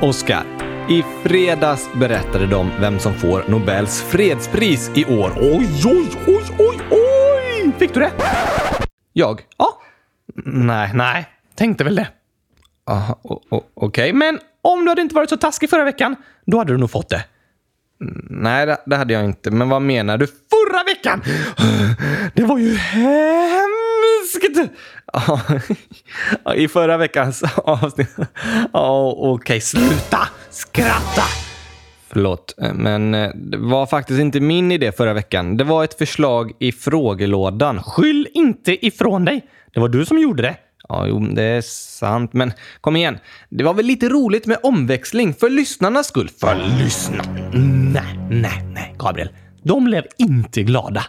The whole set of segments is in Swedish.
Oscar. I fredags berättade de vem som får Nobels fredspris i år. Oj, oj, oj, oj, oj! Fick du det? Jag? Ja. Nej, nej. Tänkte väl det. Okej, okay. Okej, men om du hade inte varit så taskig förra veckan, då hade du nog fått det. Nej, det hade jag inte. Men vad menar du? Förra veckan! Det var ju hemskt! Ja, I förra veckans avsnitt... Ja, Okej, sluta skratta! Förlåt, men eh, det var faktiskt inte min idé förra veckan. Det var ett förslag i frågelådan. Skyll inte ifrån dig! Det var du som gjorde det. Ja, jo, det är sant, men kom igen. Det var väl lite roligt med omväxling för lyssnarnas skull. För lyssnarna? Nej, nej, nej, Gabriel. De blev inte glada.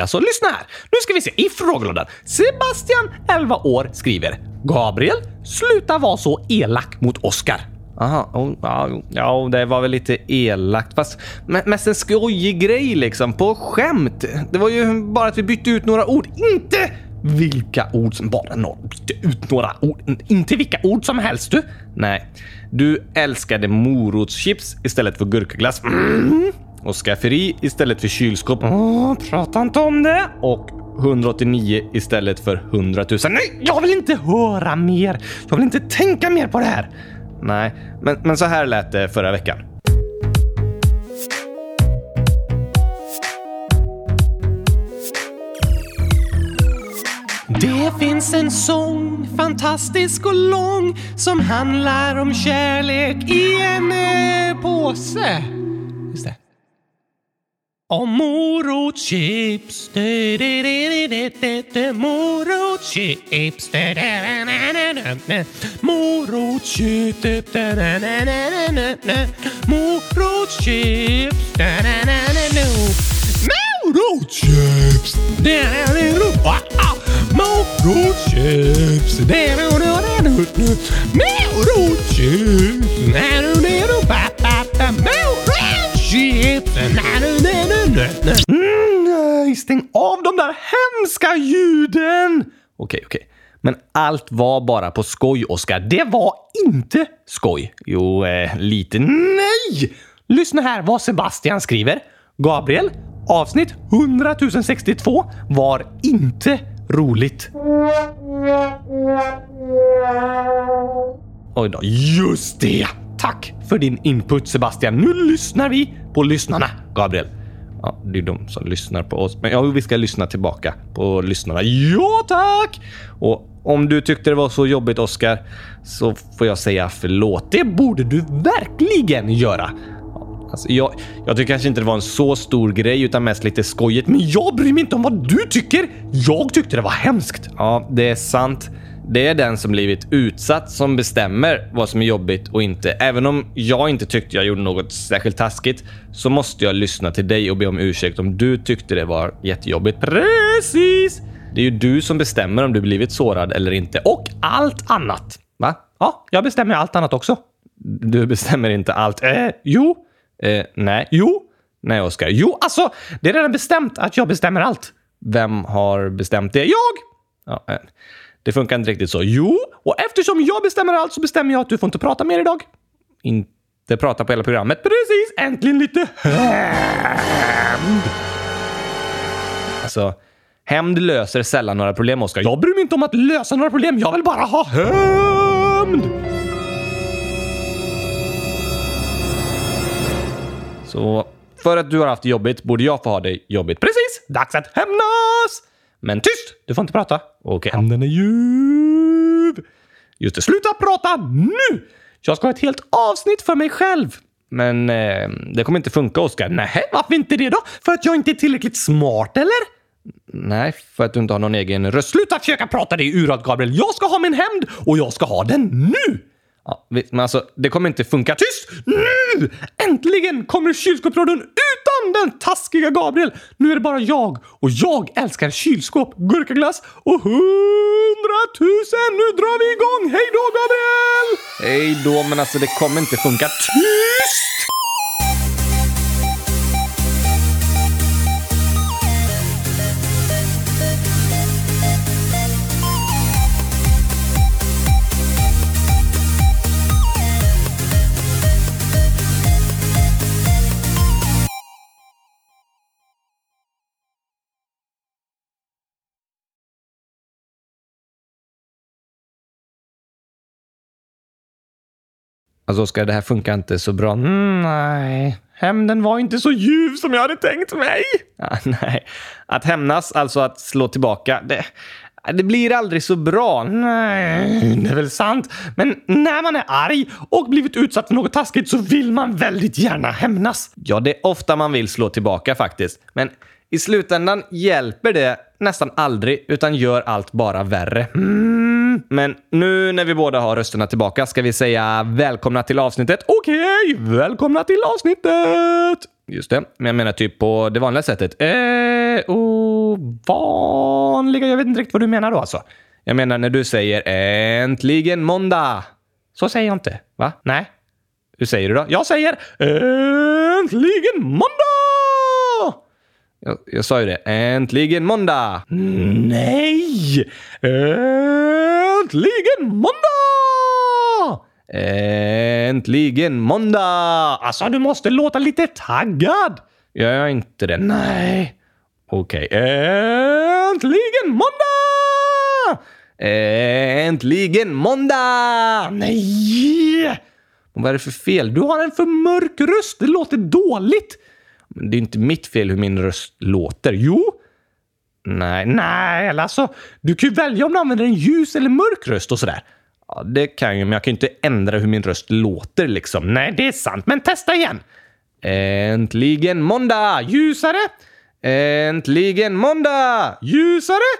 Alltså, lyssna här. Nu ska vi se i frågelådan. Sebastian, 11 år, skriver Gabriel, sluta vara så elak mot Oscar. Aha, oh, ja, ja, det var väl lite elakt. Fast me- mest en skojig grej liksom, på skämt. Det var ju bara att vi bytte ut några ord. Inte vilka ord som bara några, bytte ut några ord. Inte vilka ord som helst du. Nej, du älskade morotschips istället för gurkaglass. Mm. Och skafferi istället för kylskåp. Åh, prata inte om det. Och 189 istället för 100 000. Nej, jag vill inte höra mer. Jag vill inte tänka mer på det här. Nej, men, men så här lät det förra veckan. Det finns en sång, fantastisk och lång, som handlar om kärlek i en eh, påse. Just det. Om morotschips. du, du, du, du, du, du, Morotschips. du, nej, stäng av de där hemska ljuden! Okej, okej. Men allt var bara på skoj, Oskar. Det var inte skoj. Jo, eh, lite. Nej! Lyssna här vad Sebastian skriver. Gabriel, avsnitt 100 062 var inte roligt. Oj då, just det! Tack för din input Sebastian. Nu lyssnar vi på lyssnarna, Gabriel. Ja, det är de som lyssnar på oss. Men ja, vi ska lyssna tillbaka på lyssnarna. Ja, tack! Och om du tyckte det var så jobbigt, Oscar, så får jag säga förlåt. Det borde du verkligen göra. Alltså, jag, jag tycker kanske inte det var en så stor grej, utan mest lite skojigt. Men jag bryr mig inte om vad du tycker. Jag tyckte det var hemskt. Ja, det är sant. Det är den som blivit utsatt som bestämmer vad som är jobbigt och inte. Även om jag inte tyckte jag gjorde något särskilt taskigt så måste jag lyssna till dig och be om ursäkt om du tyckte det var jättejobbigt. Precis! Det är ju du som bestämmer om du blivit sårad eller inte. Och allt annat. Va? Ja, jag bestämmer allt annat också. Du bestämmer inte allt. Eh, jo. Eh, nej. Jo. Nej, Oskar. Jo, alltså, det är redan bestämt att jag bestämmer allt. Vem har bestämt det? Jag! Ja, eh. Det funkar inte riktigt så. Jo, och eftersom jag bestämmer allt så bestämmer jag att du får inte prata mer idag. Inte prata på hela programmet. Precis! Äntligen lite hämnd! Alltså, hämnd löser sällan några problem, Oskar. Jag bryr mig inte om att lösa några problem. Jag vill bara ha hämnd! Så för att du har haft det jobbigt borde jag få ha det jobbigt. Precis! Dags att hämnas! Men tyst! Du får inte prata. Okej, hämnden är ljuv. Just det, sluta prata nu! Jag ska ha ett helt avsnitt för mig själv. Men eh, det kommer inte funka, Oskar. Nej, varför inte det då? För att jag inte är tillräckligt smart, eller? Nej, för att du inte har någon egen röst. Sluta försöka prata dig urat, Gabriel. Jag ska ha min hämnd och jag ska ha den nu! Ja, men alltså, det kommer inte funka. Tyst! Nu! Äntligen kommer kylskåpsradion utan den taskiga Gabriel. Nu är det bara jag och jag älskar kylskåp, gurkaglass och hundratusen. Nu drar vi igång. Hej då, Gabriel! Hej då, men alltså det kommer inte funka. Tyst! Alltså Oskar, det här funkar inte så bra. Mm, nej, hämnden var inte så ljuv som jag hade tänkt mig. Ja, nej, att hämnas, alltså att slå tillbaka, det, det blir aldrig så bra. Nej, det är väl sant. Men när man är arg och blivit utsatt för något taskigt så vill man väldigt gärna hämnas. Ja, det är ofta man vill slå tillbaka faktiskt. Men i slutändan hjälper det nästan aldrig, utan gör allt bara värre. Mm. Men nu när vi båda har rösterna tillbaka ska vi säga välkomna till avsnittet. Okej, okay, välkomna till avsnittet! Just det, men jag menar typ på det vanliga sättet. Eh, oh, vanliga? Jag vet inte riktigt vad du menar då alltså. Jag menar när du säger äntligen måndag. Så säger jag inte, va? Nej. Hur säger du då? Jag säger äntligen måndag! Jag, jag sa ju det. Äntligen måndag! Nej! Äntligen måndag! Äntligen måndag! Alltså, du måste låta lite taggad. Jag är inte det. Nej. Okej. Okay. Äntligen måndag! Äntligen måndag! Nej! Vad är det för fel? Du har en för mörk röst. Det låter dåligt. Det är inte mitt fel hur min röst låter. Jo. Nej, nej, alltså. Du kan ju välja om du använder en ljus eller mörk röst och sådär. Ja, det kan jag, men jag kan ju inte ändra hur min röst låter liksom. Nej, det är sant, men testa igen. Äntligen måndag! Ljusare! Äntligen måndag! Ljusare!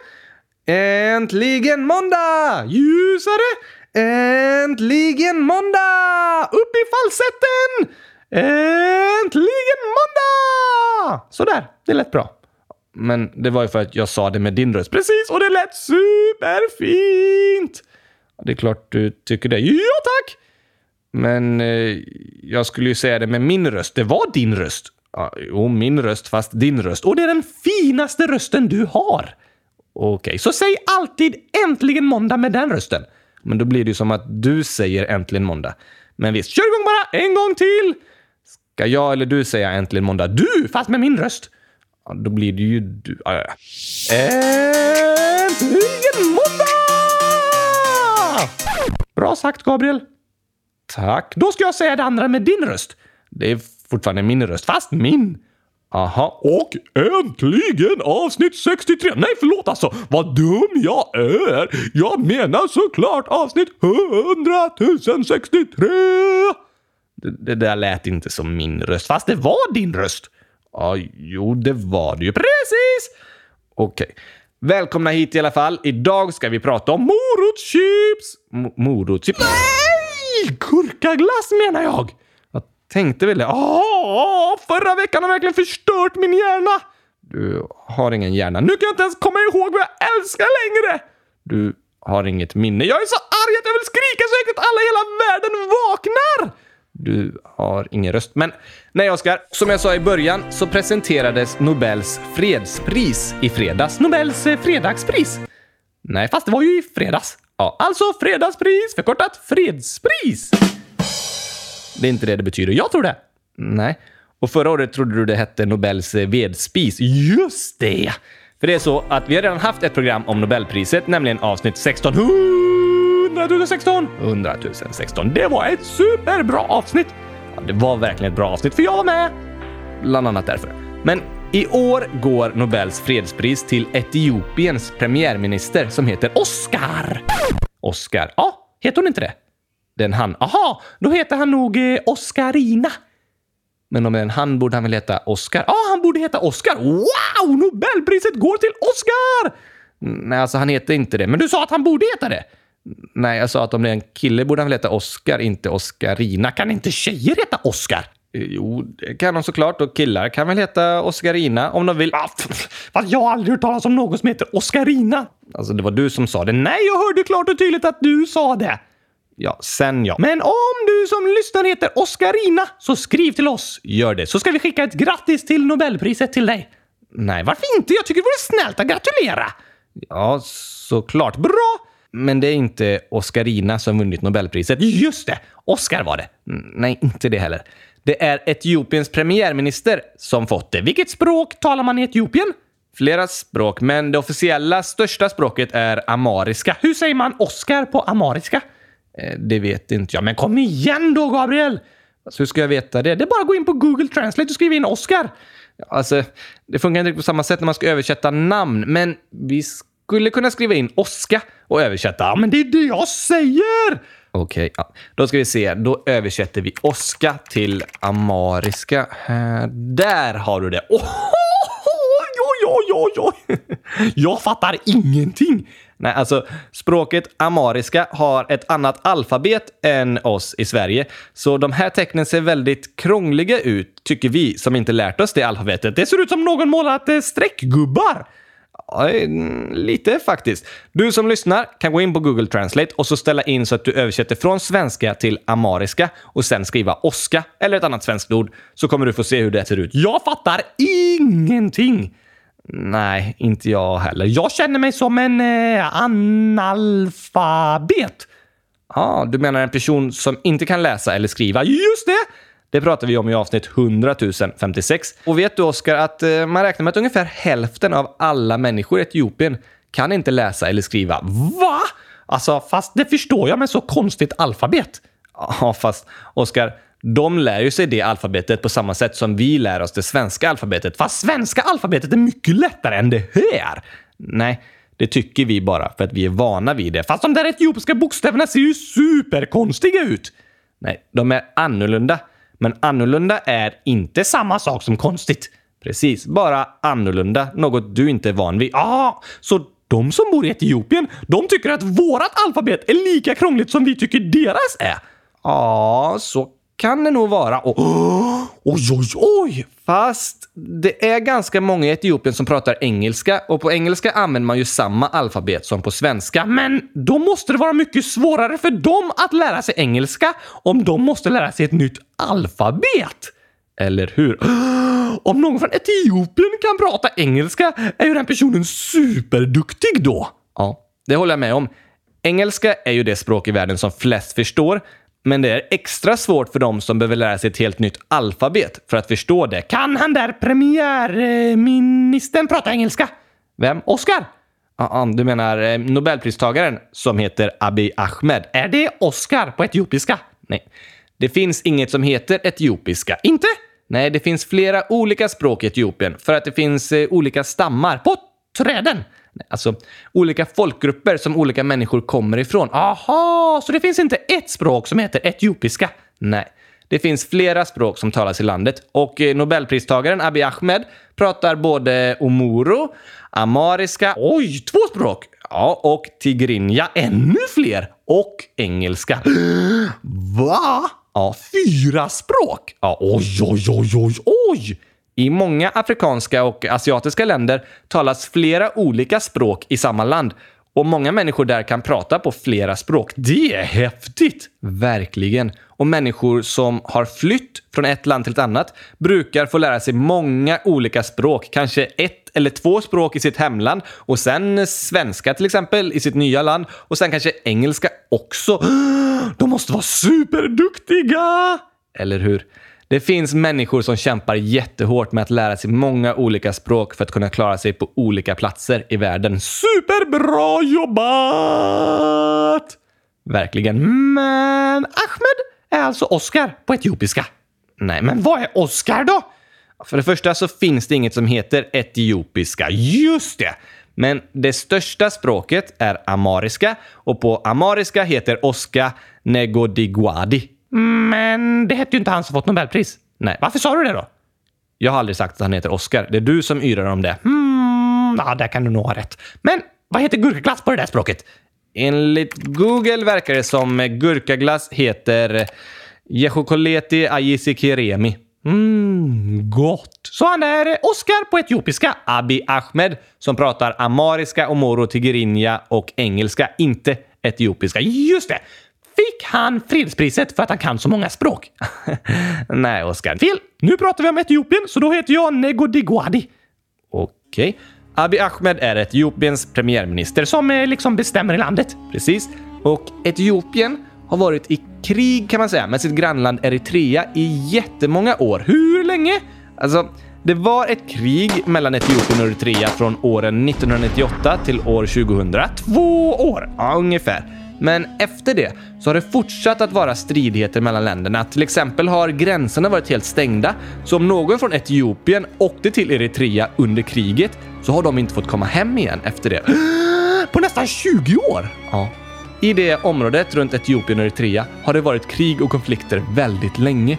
Äntligen måndag! Ljusare! Äntligen måndag! Upp i falsetten! Äntligen måndag! Sådär, det lät bra. Men det var ju för att jag sa det med din röst. Precis, och det lät superfint! Det är klart du tycker det. Ja, tack! Men eh, jag skulle ju säga det med min röst. Det var din röst. Ja, jo, min röst, fast din röst. Och det är den finaste rösten du har. Okej, okay, så säg alltid äntligen måndag med den rösten. Men då blir det ju som att du säger äntligen måndag. Men visst, kör igång bara en gång till! Ska jag eller du säga äntligen måndag? Du, fast med min röst. Ja, då blir det ju du. Ja, ja. Äntligen måndag! Bra sagt, Gabriel. Tack. Då ska jag säga det andra med din röst. Det är fortfarande min röst, fast min. Aha, och äntligen avsnitt 63! Nej, förlåt alltså! Vad dum jag är! Jag menar såklart avsnitt 100 063! Det, det där lät inte som min röst, fast det var din röst. Ja, jo, det var det ju. Precis! Okej. Okay. Välkomna hit i alla fall. Idag ska vi prata om morotschips! morotschips? Nej! Gurkaglass menar jag! Jag tänkte väl det. Åh, förra veckan har verkligen förstört min hjärna! Du har ingen hjärna. Nu kan jag inte ens komma ihåg vad jag älskar längre! Du har inget minne. Jag är så arg att jag vill skrika så högt att alla i hela världen vaknar! Du har ingen röst. Men nej, Oskar. Som jag sa i början så presenterades Nobels fredspris i fredags. Nobels eh, fredagspris? Nej, fast det var ju i fredags. Ja, alltså fredagspris, förkortat fredspris. Det är inte det det betyder. Jag tror det. Nej. Och förra året trodde du det hette Nobels eh, vedspis. Just det! För det är så att vi har redan haft ett program om Nobelpriset, nämligen avsnitt 16. 100 016! 100 016. Det var ett superbra avsnitt! Ja, det var verkligen ett bra avsnitt, för jag var med! Bland annat därför. Men i år går Nobels fredspris till Etiopiens premiärminister som heter Oscar. Oscar. Ja, heter hon inte det? Det är en han. Aha, då heter han nog eh, Oscarina. Men om det är en han borde han väl heta Oscar? Ja, han borde heta Oscar! Wow! Nobelpriset går till Oscar! Nej, alltså han heter inte det. Men du sa att han borde heta det. Nej, jag sa att om det är en kille borde han väl heta Oscar, inte Oscarina. Kan inte tjejer heta Oscar? Eh, jo, det kan de såklart. Och killar kan väl heta Oscarina om de vill. Ah, fast jag har aldrig hört talas om någon som heter Oscarina. Alltså, det var du som sa det. Nej, jag hörde klart och tydligt att du sa det. Ja, sen ja. Men om du som lyssnar heter Oscarina, så skriv till oss. Gör det, så ska vi skicka ett grattis till Nobelpriset till dig. Nej, varför inte? Jag tycker det vore snällt att gratulera. Ja, såklart. Bra! Men det är inte Oscarina som vunnit Nobelpriset. Just det! Oscar var det. Mm, nej, inte det heller. Det är Etiopiens premiärminister som fått det. Vilket språk talar man i Etiopien? Flera språk, men det officiella största språket är amariska. Hur säger man Oscar på amariska? Eh, det vet inte jag. Men kom igen då, Gabriel! Alltså, hur ska jag veta det? Det är bara att gå in på Google Translate och skriva in Oscar. Alltså, det funkar inte på samma sätt när man ska översätta namn, men vi skulle kunna skriva in oska och översätta. Ja, men det är det jag säger! Okej, okay, ja. då ska vi se. Då översätter vi oska till amariska. Där har du det. Oh, oj, oj, oj, oj! Jag fattar ingenting. Nej, alltså språket amariska har ett annat alfabet än oss i Sverige. Så de här tecknen ser väldigt krångliga ut, tycker vi som inte lärt oss det alfabetet. Det ser ut som någon målat eh, streckgubbar. Ja, lite faktiskt. Du som lyssnar kan gå in på Google Translate och så ställa in så att du översätter från svenska till amariska och sen skriva oska eller ett annat svenskt ord så kommer du få se hur det ser ut. Jag fattar ingenting! Nej, inte jag heller. Jag känner mig som en eh, analfabet. Ja, ah, du menar en person som inte kan läsa eller skriva? Just det! Det pratar vi om i avsnitt 100 056. Och vet du, Oskar, att eh, man räknar med att ungefär hälften av alla människor i Etiopien kan inte läsa eller skriva. Va? Alltså, fast det förstår jag med så konstigt alfabet. Ja, fast Oskar, de lär ju sig det alfabetet på samma sätt som vi lär oss det svenska alfabetet. Fast svenska alfabetet är mycket lättare än det här! Nej, det tycker vi bara för att vi är vana vid det. Fast de där etiopiska bokstäverna ser ju superkonstiga ut! Nej, de är annorlunda. Men annorlunda är inte samma sak som konstigt. Precis, bara annorlunda. Något du inte är van vid. Ah, så de som bor i Etiopien, de tycker att vårat alfabet är lika krångligt som vi tycker deras är? Ja, så kan det nog vara. Och, oh, oj, oj, oj! Fast det är ganska många i Etiopien som pratar engelska och på engelska använder man ju samma alfabet som på svenska. Men då måste det vara mycket svårare för dem att lära sig engelska om de måste lära sig ett nytt alfabet. Eller hur? Om någon från Etiopien kan prata engelska är ju den personen superduktig då. Ja, det håller jag med om. Engelska är ju det språk i världen som flest förstår, men det är extra svårt för dem som behöver lära sig ett helt nytt alfabet för att förstå det. Kan han där premiärministern prata engelska? Vem? Oscar? Ah, du menar eh, Nobelpristagaren som heter Abiy Ahmed. Är det Oscar på etiopiska? Nej. Det finns inget som heter etiopiska. Inte? Nej, det finns flera olika språk i Etiopien för att det finns eh, olika stammar på träden. Alltså olika folkgrupper som olika människor kommer ifrån. Aha, så det finns inte ett språk som heter etiopiska? Nej. Det finns flera språk som talas i landet och eh, Nobelpristagaren Abiy Ahmed pratar både omoro, amariska, oj, två språk! Ja, och tigrinja, ännu fler! Och engelska. Va? Ja, fyra språk! Ja, oj, oj, oj, oj, oj! I många afrikanska och asiatiska länder talas flera olika språk i samma land och många människor där kan prata på flera språk. Det är häftigt! Verkligen. Och människor som har flytt från ett land till ett annat brukar få lära sig många olika språk. Kanske ett eller två språk i sitt hemland och sen svenska till exempel i sitt nya land och sen kanske engelska också. De måste vara superduktiga! Eller hur? Det finns människor som kämpar jättehårt med att lära sig många olika språk för att kunna klara sig på olika platser i världen. Superbra jobbat! Verkligen. Men Ahmed är alltså Oscar på etiopiska. Nej, men vad är Oscar då? För det första så finns det inget som heter etiopiska. Just det! Men det största språket är amariska och på amariska heter Oscar Negodigwadi. Men det hette ju inte han som fått Nobelpris. Nej, varför sa du det då? Jag har aldrig sagt att han heter Oscar. Det är du som yrar om det. Hmm, ja, där kan du nog ha rätt. Men vad heter gurkaglass på det där språket? Enligt Google verkar det som gurkaglass heter Jechokoleti Ayisi Kiremi. Mm, gott. Så han är Oscar på etiopiska, Abi Ahmed, som pratar amariska, omoro, tigrinja och engelska, inte etiopiska. Just det! Fick han fredspriset för att han kan så många språk? Nej, Oskar. Fel! Nu pratar vi om Etiopien, så då heter jag Negodigwadi. Okej. Okay. Abiy Ahmed är Etiopiens premiärminister som eh, liksom bestämmer i landet. Precis. Och Etiopien har varit i krig kan man säga med sitt grannland Eritrea i jättemånga år. Hur länge? Alltså, det var ett krig mellan Etiopien och Eritrea från åren 1998 till år 2000. Två år! Ja, ungefär. Men efter det så har det fortsatt att vara stridigheter mellan länderna. Till exempel har gränserna varit helt stängda, så om någon från Etiopien åkte till Eritrea under kriget så har de inte fått komma hem igen efter det. På nästan 20 år? Ja. I det området runt Etiopien och Eritrea har det varit krig och konflikter väldigt länge.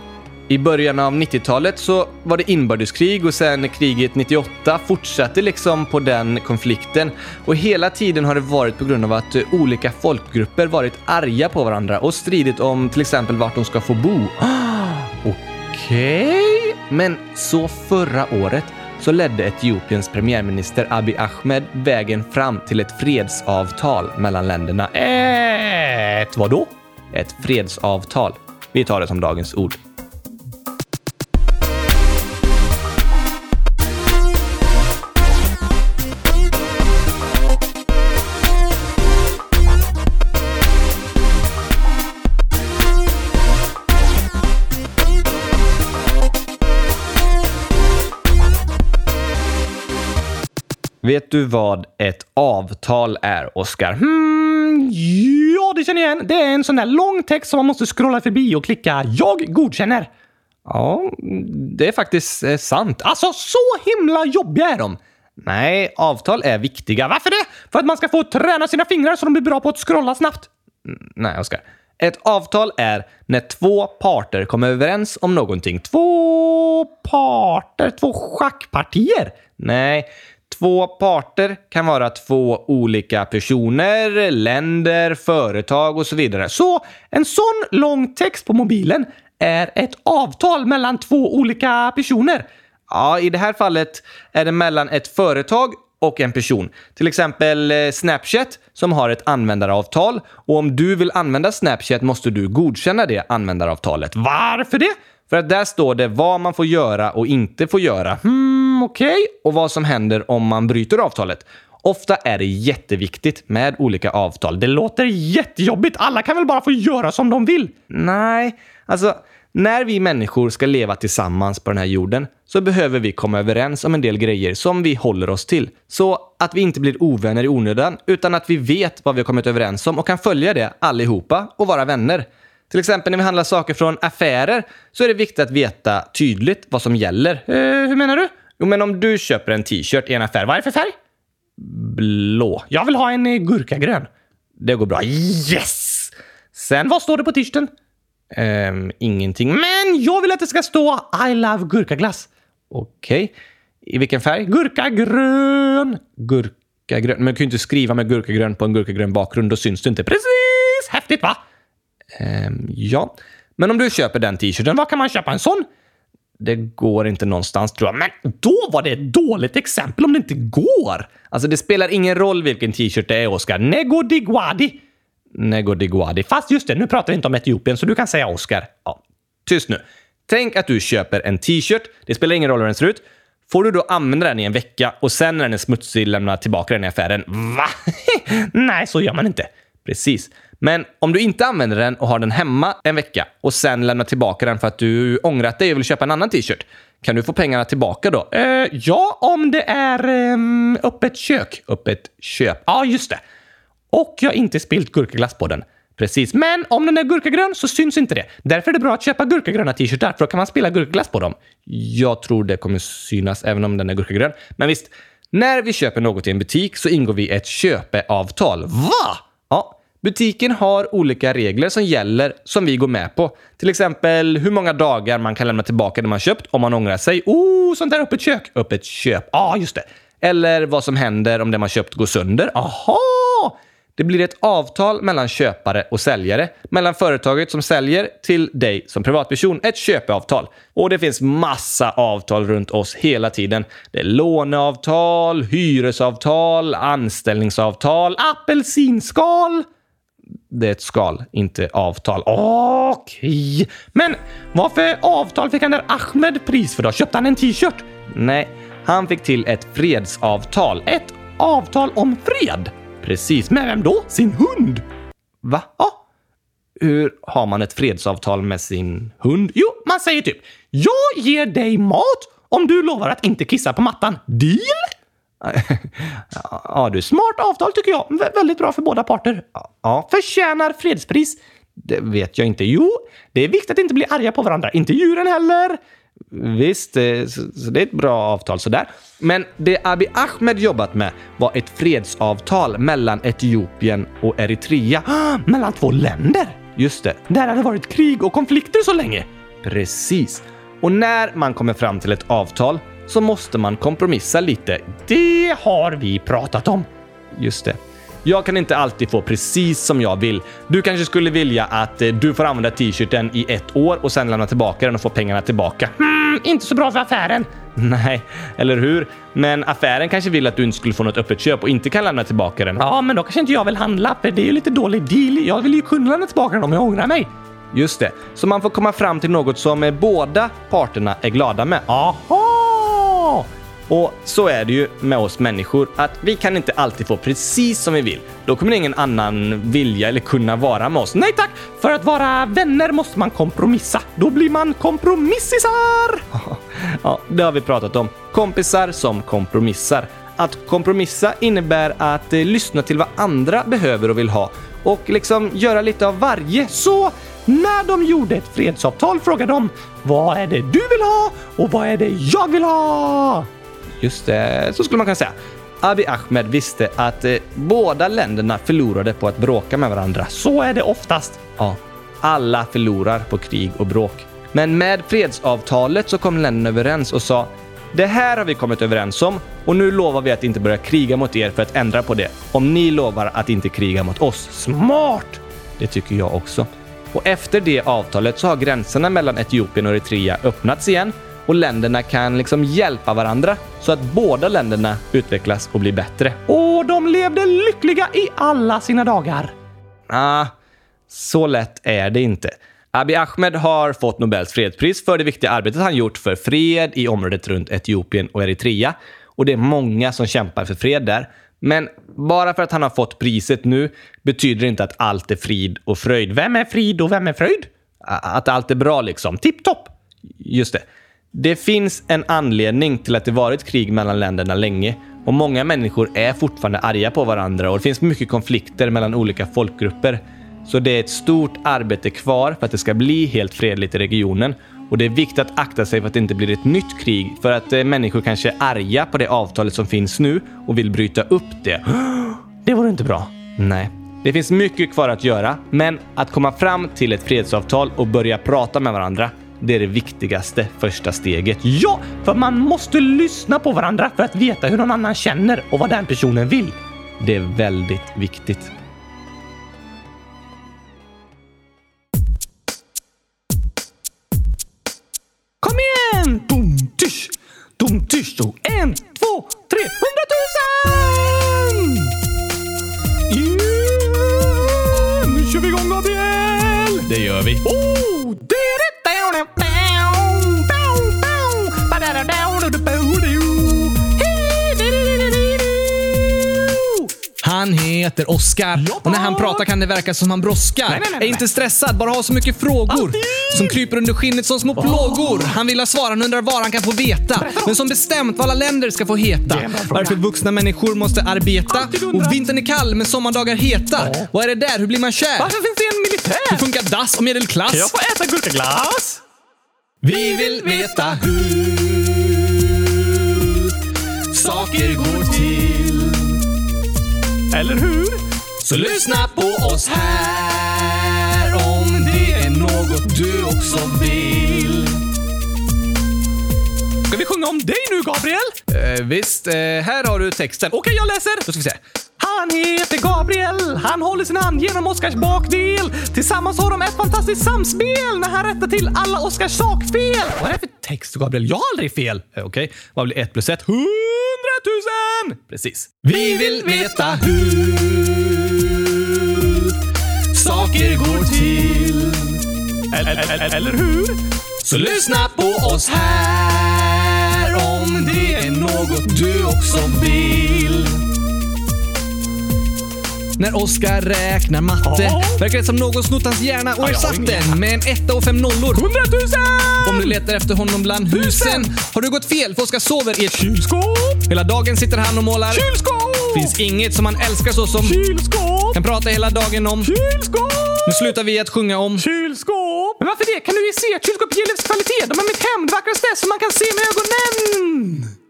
I början av 90-talet så var det inbördeskrig och sen kriget 98 fortsatte liksom på den konflikten. Och hela tiden har det varit på grund av att olika folkgrupper varit arga på varandra och stridit om till exempel vart de ska få bo. Okej? Okay. Men så förra året så ledde Etiopiens premiärminister Abiy Ahmed vägen fram till ett fredsavtal mellan länderna. Ett vadå? Ett fredsavtal. Vi tar det som dagens ord. Vet du vad ett avtal är, Oskar? Hmm, ja, det känner jag igen. Det är en sån där lång text som man måste scrolla förbi och klicka “Jag godkänner”. Ja, det är faktiskt eh, sant. Alltså, så himla jobbiga är de! Nej, avtal är viktiga. Varför det? För att man ska få träna sina fingrar så de blir bra på att scrolla snabbt. Mm, nej, Oskar. Ett avtal är när två parter kommer överens om någonting. Två parter? Två schackpartier? Nej, Två parter kan vara två olika personer, länder, företag och så vidare. Så en sån lång text på mobilen är ett avtal mellan två olika personer? Ja, i det här fallet är det mellan ett företag och en person. Till exempel eh, Snapchat som har ett användaravtal och om du vill använda Snapchat måste du godkänna det användaravtalet. Varför det? För att där står det vad man får göra och inte får göra. Hmm, okej. Okay. Och vad som händer om man bryter avtalet. Ofta är det jätteviktigt med olika avtal. Det låter jättejobbigt. Alla kan väl bara få göra som de vill? Nej, alltså när vi människor ska leva tillsammans på den här jorden så behöver vi komma överens om en del grejer som vi håller oss till. Så att vi inte blir ovänner i onödan, utan att vi vet vad vi har kommit överens om och kan följa det allihopa och vara vänner. Till exempel när vi handlar saker från affärer så är det viktigt att veta tydligt vad som gäller. Eh, hur menar du? Jo, men om du köper en t-shirt i en affär, vad är det för färg? Blå. Jag vill ha en gurkagrön. Det går bra. Yes! Sen, vad står det på t-shirten? Um, ingenting. Men jag vill att det ska stå I love gurkaglass. Okej. Okay. I vilken färg? Gurkagrön. Gurkagrön. Men du kan ju inte skriva med gurkagrön på en gurkagrön bakgrund. Då syns det inte. Precis! Häftigt va? Um, ja. Men om du köper den t-shirten, var kan man köpa en sån? Det går inte någonstans tror jag. Men då var det ett dåligt exempel om det inte går. Alltså, det spelar ingen roll vilken t-shirt det är, Oscar. Nego digwadi. Nego digwadi. Fast just det, nu pratar vi inte om Etiopien, så du kan säga Oscar. Ja. Tyst nu. Tänk att du köper en t-shirt. Det spelar ingen roll hur den ser ut. Får du då använda den i en vecka och sen när den är smutsig lämna tillbaka den i affären? Va? Nej, så gör man inte. Precis. Men om du inte använder den och har den hemma en vecka och sen lämnar tillbaka den för att du ångrat dig och vill köpa en annan t-shirt, kan du få pengarna tillbaka då? Eh, ja, om det är um, öppet kök. Öppet köp. Ja, just det. Och jag har inte spilt gurkaglass på den. Precis. Men om den är gurkagrön så syns inte det. Därför är det bra att köpa gurkagröna t-shirtar, för då kan man spilla gurkaglass på dem. Jag tror det kommer synas även om den är gurkagrön. Men visst, när vi köper något i en butik så ingår vi ett köpeavtal. Va? Butiken har olika regler som gäller som vi går med på. Till exempel hur många dagar man kan lämna tillbaka det man köpt om man ångrar sig. Oh, sånt där öppet kök! Öppet köp. Ja, ah, just det. Eller vad som händer om det man köpt går sönder. Aha! Det blir ett avtal mellan köpare och säljare, mellan företaget som säljer till dig som privatperson. Ett köpeavtal. Och det finns massa avtal runt oss hela tiden. Det är låneavtal, hyresavtal, anställningsavtal, apelsinskal. Det är ett skal, inte avtal. Okej. Men vad för avtal fick han där Ahmed pris för då? Köpte han en t-shirt? Nej, han fick till ett fredsavtal. Ett avtal om fred? Precis. Med vem då? Sin hund? Va? Ja. Hur har man ett fredsavtal med sin hund? Jo, man säger typ “Jag ger dig mat om du lovar att inte kissa på mattan. Deal?” Ja, du. Smart avtal tycker jag. Vä- väldigt bra för båda parter. Ja, Förtjänar fredspris. det vet jag inte. Jo, det är viktigt att inte bli arga på varandra. Inte djuren heller. Visst, eh, så, det är ett bra avtal sådär. Men det Abiy Ahmed jobbat med var ett fredsavtal mellan Etiopien och Eritrea. Mellan två länder. Just det, Där har det varit krig och konflikter så länge. precis. Och när man kommer fram till ett avtal så måste man kompromissa lite. Det har vi pratat om. Just det. Jag kan inte alltid få precis som jag vill. Du kanske skulle vilja att eh, du får använda t-shirten i ett år och sen lämna tillbaka den och få pengarna tillbaka. Mm, inte så bra för affären. Nej, eller hur? Men affären kanske vill att du inte skulle få något öppet köp och inte kan lämna tillbaka den. Ja, men då kanske inte jag vill handla, för det är ju lite dålig deal. Jag vill ju kunna lämna tillbaka den om jag ångrar mig. Just det. Så man får komma fram till något som eh, båda parterna är glada med. Aha! Och så är det ju med oss människor, att vi kan inte alltid få precis som vi vill. Då kommer ingen annan vilja eller kunna vara med oss. Nej tack! För att vara vänner måste man kompromissa. Då blir man kompromissisar! Ja, det har vi pratat om. Kompisar som kompromissar. Att kompromissa innebär att eh, lyssna till vad andra behöver och vill ha och liksom göra lite av varje. Så när de gjorde ett fredsavtal frågade de vad är det du vill ha och vad är det jag vill ha? Just det, så skulle man kunna säga. Abiy Ahmed visste att eh, båda länderna förlorade på att bråka med varandra. Så är det oftast. Ja, alla förlorar på krig och bråk. Men med fredsavtalet så kom länderna överens och sa det här har vi kommit överens om och nu lovar vi att inte börja kriga mot er för att ändra på det. Om ni lovar att inte kriga mot oss. Smart! Det tycker jag också. Och efter det avtalet så har gränserna mellan Etiopien och Eritrea öppnats igen och länderna kan liksom hjälpa varandra så att båda länderna utvecklas och blir bättre. Och de levde lyckliga i alla sina dagar. Ah, så lätt är det inte. Abiy Ahmed har fått Nobels fredspris för det viktiga arbetet han gjort för fred i området runt Etiopien och Eritrea. Och det är många som kämpar för fred där. Men bara för att han har fått priset nu betyder det inte att allt är frid och fröjd. Vem är frid och vem är fröjd? Att allt är bra liksom. Tipptopp! Just det. Det finns en anledning till att det varit krig mellan länderna länge och många människor är fortfarande arga på varandra och det finns mycket konflikter mellan olika folkgrupper. Så det är ett stort arbete kvar för att det ska bli helt fredligt i regionen och det är viktigt att akta sig för att det inte blir ett nytt krig för att eh, människor kanske är arga på det avtalet som finns nu och vill bryta upp det. Det vore inte bra. Nej. Det finns mycket kvar att göra, men att komma fram till ett fredsavtal och börja prata med varandra, det är det viktigaste första steget. Ja, för man måste lyssna på varandra för att veta hur någon annan känner och vad den personen vill. Det är väldigt viktigt. Kom igen! Dum, tysch! Dum, tysch! Och en, två, tre, hundratusen! Gabriel! Det gör vi. Oh! Han heter Oscar och när han pratar kan det verka som han brådskar. Nej, nej, nej, Är inte stressad, bara har så mycket frågor Alltid. som kryper under skinnet som små plågor. Han vill ha svar, han undrar var han kan få veta. Men som bestämt vad alla länder ska få heta. Varför vuxna människor måste arbeta. Och vintern är kall men sommardagar heta. Ja. Vad är det där? Hur blir man kär? Varför finns det en Hur militär? funkar dass och medelklass? Kan jag få äta gurkaglass? Vi vill veta hur saker går till. Eller hur? Så lyssna på oss här om det är något du också vill. Ska vi sjunga om dig nu, Gabriel? Eh, visst, eh, här har du texten. Okej, jag läser. Då ska vi se. Han heter Gabriel. Han håller sin hand genom Oscars bakdel. Tillsammans har de ett fantastiskt samspel när han rättar till alla Oscars sakfel. Vad är det för text, Gabriel? Jag har aldrig fel. Eh, Okej, vad blir ett plus ett? Tusen! Precis. Vi vill veta hur saker går till. Eller, eller, eller hur? Så lyssna på oss här om det är något du också vill när Oskar räknar matte. Ja. Verkar det som någon snott hans hjärna och ersatt den med en etta och fem nollor. Hundratusen! Om du letar efter honom bland husen har du gått fel för Oskar sover i ett Kylskåp! Hela dagen sitter han och målar. Kylskåp! Finns inget som han älskar så som Kylskåp! kan prata hela dagen om. Kylskåp! Nu slutar vi att sjunga om. Kylskåp! Men varför det? Kan du ju se att kylskåp ger livskvalitet. De är mitt hem, det vackraste som man kan se med ögonen!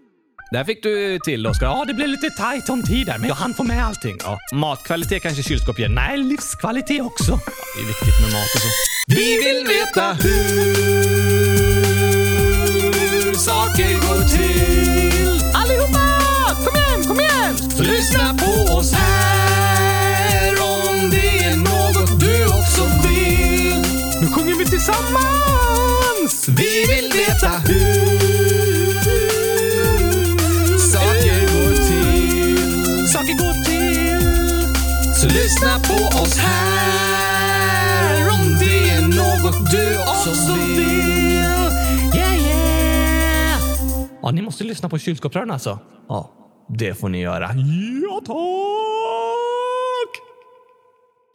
Där fick du till Oskar. Ja, det blev lite tajt om tid där, men jag hann få med allting. Ja. Matkvalitet kanske kylskåp ger? Nej, livskvalitet också. Det är viktigt med mat och så. Vi vill veta hur saker går till. Allihopa! Kom igen, kom igen! Så lyssna på oss här om det är något du också vill. Nu sjunger vi tillsammans! Vi vill veta hur oss här om det är något du också vill. Yeah, yeah! Ja, ni måste lyssna på kylskåpsrören alltså. Ja, det får ni göra. Ja, tack!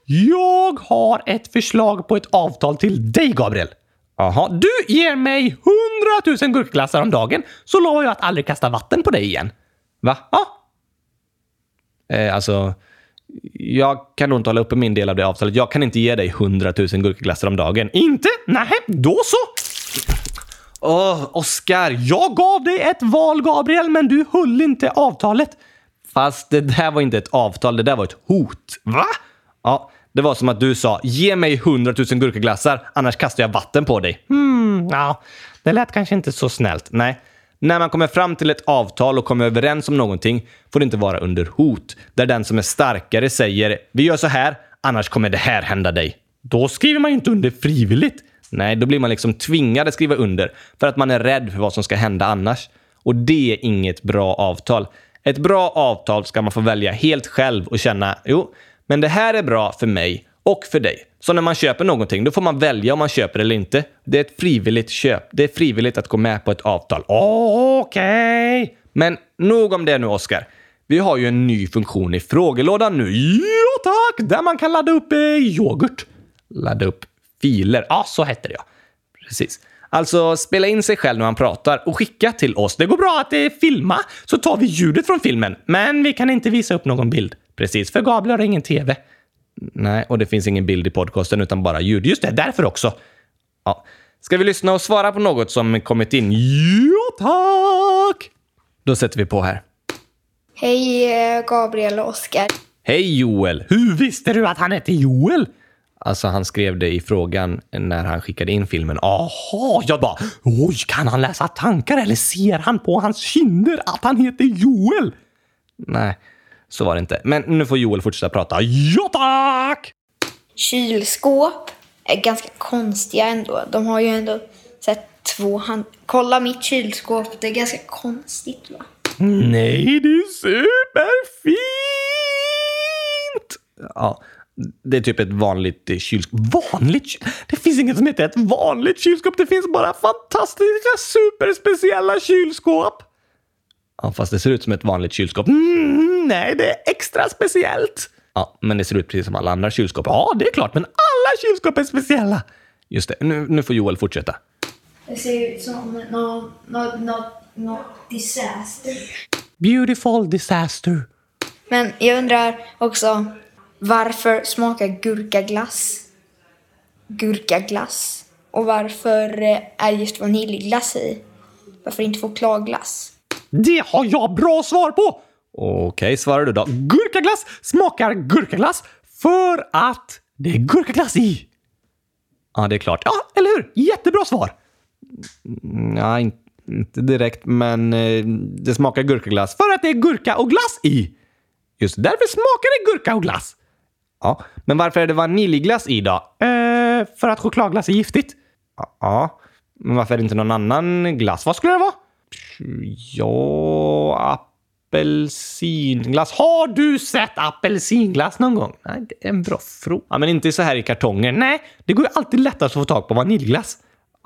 Jag har ett förslag på ett avtal till dig, Gabriel. Jaha, Du ger mig hundratusen gurkglassar om dagen så lovar jag att aldrig kasta vatten på dig igen. va? Ja, Eh, alltså, jag kan nog inte hålla uppe min del av det avtalet. Jag kan inte ge dig 100 000 gurkaglassar om dagen. inte? Nej, då så. Åh, Oscar! Jag gav dig ett val, Gabriel, men du höll inte avtalet. Fast det där var inte ett avtal, det där var ett hot. Va? Ja, det var som att du sa ge mig 100 000 gurkaglassar, annars kastar jag vatten på dig. Hmm, ja, det lät kanske inte så snällt. Nej, när man kommer fram till ett avtal och kommer överens om någonting får det inte vara under hot. Där den som är starkare säger vi gör så här, annars kommer det här hända dig. Då skriver man ju inte under frivilligt. Nej, då blir man liksom tvingad att skriva under för att man är rädd för vad som ska hända annars. Och det är inget bra avtal. Ett bra avtal ska man få välja helt själv och känna, jo, men det här är bra för mig och för dig. Så när man köper någonting, då får man välja om man köper eller inte. Det är ett frivilligt köp. Det är frivilligt att gå med på ett avtal. Okej. Men nog om det nu, Oskar. Vi har ju en ny funktion i frågelådan nu. Ja tack, där man kan ladda upp eh, yoghurt. Ladda upp filer. Ja, så hette det ja. Precis. Alltså spela in sig själv när man pratar och skicka till oss. Det går bra att eh, filma, så tar vi ljudet från filmen. Men vi kan inte visa upp någon bild. Precis, för Gabriel har ingen TV. Nej, och det finns ingen bild i podcasten utan bara ljud. Just det, därför också. Ja. Ska vi lyssna och svara på något som kommit in? Ja tack! Då sätter vi på här. Hej eh, Gabriel och Oskar. Hej Joel! Hur visste du att han hette Joel? Alltså han skrev det i frågan när han skickade in filmen. Jaha, jag bara oj, kan han läsa tankar eller ser han på hans kinder att han heter Joel? Nej, så var det inte. Men nu får Joel fortsätta prata. Ja tack! Kylskåp är ganska konstiga ändå. De har ju ändå sett två hand... Kolla mitt kylskåp, det är ganska konstigt va? Nej, det är superfint! Ja, det är typ ett vanligt eh, kylskåp. Vanligt kyl- Det finns inget som heter ett vanligt kylskåp. Det finns bara fantastiska superspeciella kylskåp. Ja, fast det ser ut som ett vanligt kylskåp. Mm, nej, det är extra speciellt. Ja, men det ser ut precis som alla andra kylskåp. Ja, det är klart, men alla kylskåp är speciella. Just det. Nu, nu får Joel fortsätta. Det ser ut som något no, no, no disaster. Beautiful disaster. Men jag undrar också, varför smakar gurkaglass gurkaglass? Och varför eh, är just vaniljglass i? Varför inte chokladglass? Det har jag bra svar på! Okej, svarar du då. Gurkaglass smakar gurkaglass för att det är gurkaglass i. Ja, det är klart. Ja, eller hur? Jättebra svar! Ja, in- inte direkt, men eh, det smakar gurkaglass. För att det är gurka och glass i. Just. Därför smakar det gurka och glass. Ja, men varför är det vaniljglass i då? Eh, för att chokladglass är giftigt. Ja, men varför är det inte någon annan glass? Vad skulle det vara? Ja, apelsinglass. Har du sett apelsinglass någon gång? Nej, det är en bra fråga. Ja, men inte så här i kartonger. Nej, det går ju alltid lättast att få tag på vaniljglass.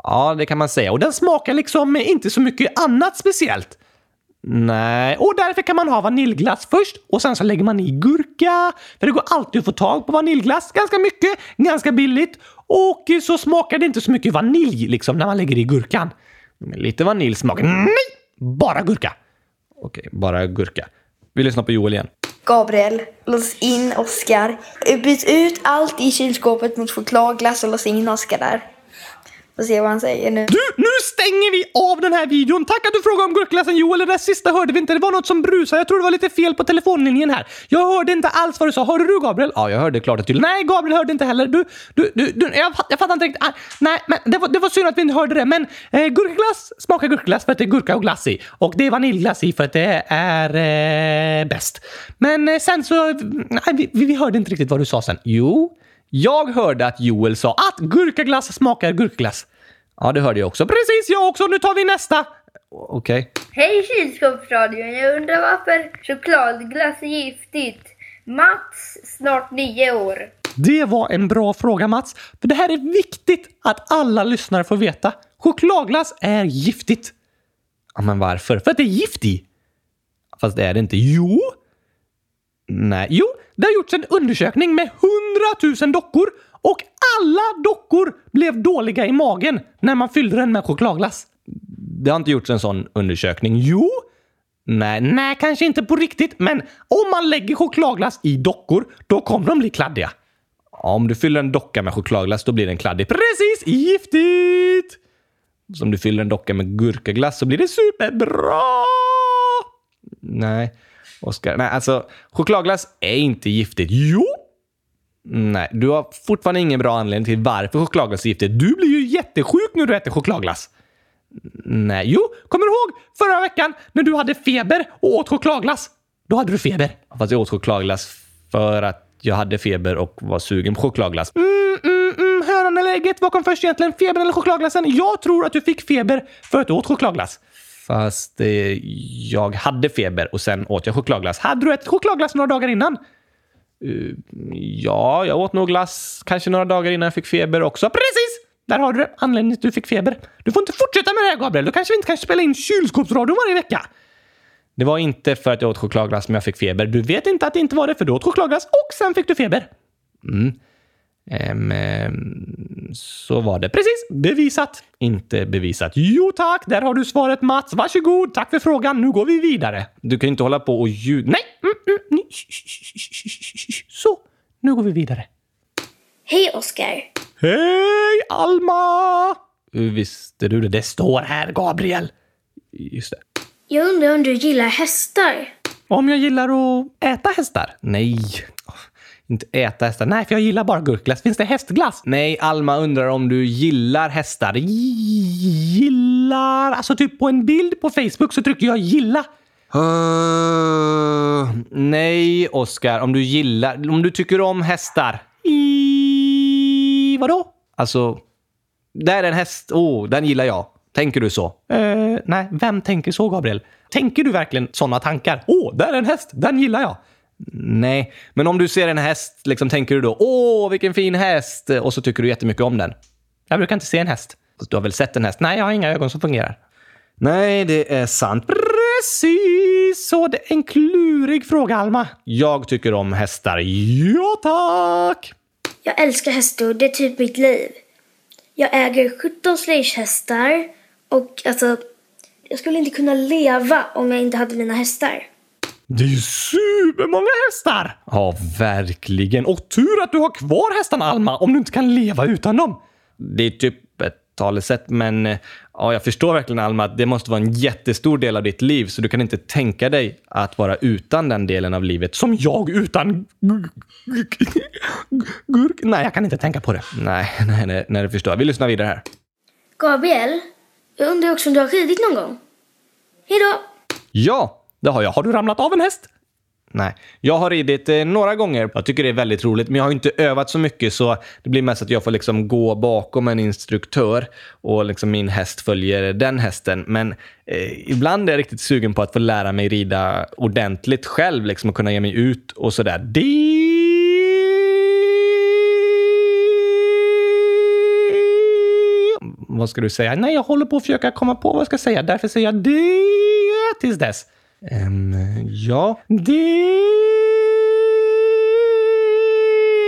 Ja, det kan man säga. Och den smakar liksom inte så mycket annat speciellt. Nej. Och därför kan man ha vaniljglass först och sen så lägger man i gurka. För det går alltid att få tag på vaniljglass. Ganska mycket, ganska billigt. Och så smakar det inte så mycket vanilj liksom när man lägger i gurkan. Lite vaniljsmak. Nej! Bara gurka. Okej, bara gurka. Vi lyssnar på Joel igen. Gabriel, lås in Oskar. Byt ut allt i kylskåpet mot chokladglass och lås in Oskar där. Får se vad han säger nu. Du, nu stänger vi av den här videon. Tack att du frågade om gurkglassen Joel. Det där sista hörde vi inte. Det var något som brusade. Jag tror det var lite fel på telefonlinjen här. Jag hörde inte alls vad du sa. Hörde du Gabriel? Ja, jag hörde klart och tydligt. Nej, Gabriel hörde inte heller. Du, du, du, du jag, jag fattar inte riktigt. Ah, nej, men det var, det var synd att vi inte hörde det. Men eh, gurkaglass smakar gurkaglass för att det är gurka och glass i. Och det är vaniljglass i för att det är eh, bäst. Men eh, sen så... Nej, vi, vi hörde inte riktigt vad du sa sen. Jo, jag hörde att Joel sa Att gurkaglass smakar gurkaglass. Ja, det hörde jag också. Precis, jag också. Nu tar vi nästa. Okej. Hej kylskåpsradion, jag undrar varför chokladglass är giftigt. Mats, snart nio år. Det var en bra fråga Mats. För det här är viktigt att alla lyssnare får veta. Chokladglass är giftigt. Ja, men varför? För att det är gift i. Fast det är det inte. Jo! Nej. Jo, det har gjorts en undersökning med 100 000 dockor och alla dockor blev dåliga i magen när man fyllde den med chokladglass. Det har inte gjorts en sån undersökning. Jo, Nej, nej, kanske inte på riktigt, men om man lägger chokladglass i dockor, då kommer de bli kladdiga. Ja, om du fyller en docka med chokladglass, då blir den kladdig. Precis, giftigt! Så om du fyller en docka med gurkaglass så blir det superbra! Nej, Oskar. Nej, alltså chokladglass är inte giftigt. Jo! Nej, du har fortfarande ingen bra anledning till varför chokladglass är giftigt. Du blir ju jättesjuk när du äter chokladglass. Nej, Jo, kommer du ihåg förra veckan när du hade feber och åt chokladglass? Då hade du feber. fast jag åt chokladglass för att jag hade feber och var sugen på chokladglass. Mm, mm, mm, hönan eller ägget? Vad kom först egentligen? Febern eller chokladglassen? Jag tror att du fick feber för att du åt chokladglass. Fast eh, jag hade feber och sen åt jag chokladglass. Hade du ätit chokladglass några dagar innan? Eh, ja, jag åt nog glass kanske några dagar innan jag fick feber också. Precis! Där har du det. Anledningen till att du fick feber. Du får inte fortsätta med det här Gabriel. Då kanske vi inte kan spela in kylskåpsradion varje vecka. Det var inte för att jag åt chokladglass som jag fick feber. Du vet inte att det inte var det, för du åt chokladglass och sen fick du feber. Mm så var det. Precis! Bevisat. Inte bevisat. Jo tack, där har du svaret Mats. Varsågod, tack för frågan. Nu går vi vidare. Du kan ju inte hålla på och ljuga. Nej! Mm, mm, nej. Så, nu går vi vidare. Hej Oskar. Hej Alma! Hur visste du det? Det Står här Gabriel. Just det. Jag undrar om du gillar hästar? Om jag gillar att äta hästar? Nej. Åh, Inte äta hästar. Nej, för jag gillar bara gurkglass. Finns det hästglass? Nej, Alma undrar om du gillar hästar. Gillar... Alltså typ på en bild på Facebook så trycker jag gilla. Uh, nej, Oskar. Om du gillar... Om du tycker om hästar. I... Vadå? Alltså, där är en häst. Oh, den gillar jag. Tänker du så? Eh, nej, vem tänker så Gabriel? Tänker du verkligen sådana tankar? Åh, där är en häst. Den gillar jag. Nej, men om du ser en häst, liksom tänker du då åh, vilken fin häst! Och så tycker du jättemycket om den. Jag brukar inte se en häst. Du har väl sett en häst? Nej, jag har inga ögon som fungerar. Nej, det är sant. Precis! Så det är en klurig fråga, Alma. Jag tycker om hästar. Ja, tack! Jag älskar hästar, det är typ mitt liv. Jag äger 17 slagehästar och alltså, jag skulle inte kunna leva om jag inte hade mina hästar. Det är ju supermånga hästar! Ja, verkligen. Och tur att du har kvar hästarna, Alma, om du inte kan leva utan dem. det är typ ett talesätt, men eh, ja, jag förstår verkligen Alma att det måste vara en jättestor del av ditt liv, så du kan inte tänka dig att vara utan den delen av livet. Som jag utan gurk. Nej, jag kan inte tänka på det. Nej, nej, nej, nej, det förstår jag. Vi lyssnar vidare här. Gabriel, jag undrar också om du har ridit någon gång? Hejdå! Ja, det har jag. Har du ramlat av en häst? Nej, jag har ridit eh, några gånger. Jag tycker det är väldigt roligt, men jag har inte övat så mycket så det blir mest att jag får liksom gå bakom en instruktör och liksom min häst följer den hästen. Men eh, ibland är jag riktigt sugen på att få lära mig rida ordentligt själv liksom, och kunna ge mig ut och sådär. Det... Vad ska du säga? Nej, jag håller på att försöka komma på vad jag ska säga. Därför säger jag det tills dess. Ehm, ja.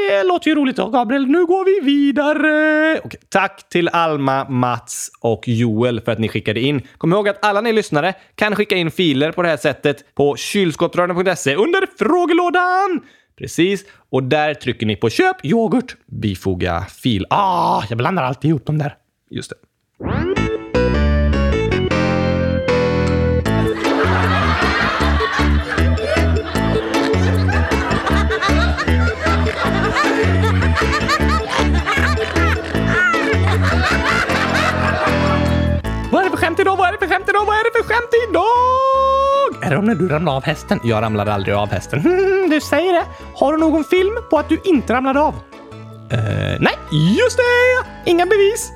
Det låter ju roligt då, Gabriel. Nu går vi vidare. Okej, tack till Alma, Mats och Joel för att ni skickade in. Kom ihåg att alla ni lyssnare kan skicka in filer på det här sättet på kylskåpsradion.se under frågelådan. Precis, och där trycker ni på köp yoghurt, bifoga fil. Ah, jag blandar alltid ihop dem där. Just det. Vad är det för skämt idag? Vad är det för skämt idag? Är det om när du ramlade av hästen? Jag ramlade aldrig av hästen. Hmm, du säger det. Har du någon film på att du inte ramlade av? Uh, nej, just det! Inga bevis.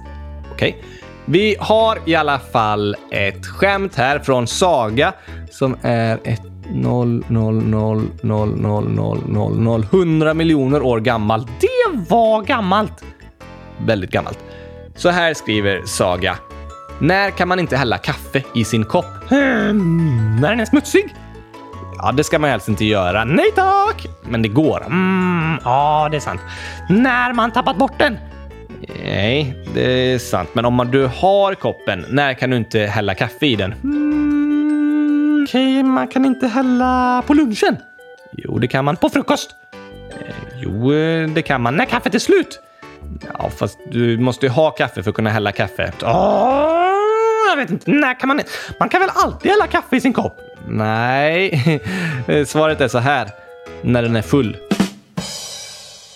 Okej. Okay. Vi har i alla fall ett skämt här från Saga som är ett 0, 0, 0, 0, 0, 0, 0, 0, 100 miljoner år gammalt. Det var gammalt. Väldigt gammalt. Så här skriver Saga. När kan man inte hälla kaffe i sin kopp? Hmm, när den är smutsig? Ja, det ska man helst inte göra. Nej tack! Men det går. Mm, ja, det är sant. När man tappat bort den? Nej, det är sant. Men om man, du har koppen, när kan du inte hälla kaffe i den? Mm, Okej, man kan inte hälla på lunchen. Jo, det kan man. På frukost. Eh, jo, eh, det kan man. När kaffet är slut. Ja, fast du måste ju ha kaffe för att kunna hälla kaffe. Åh, jag vet inte. När kan man... Man kan väl alltid hälla kaffe i sin kopp? Nej, svaret är så här. När den är full.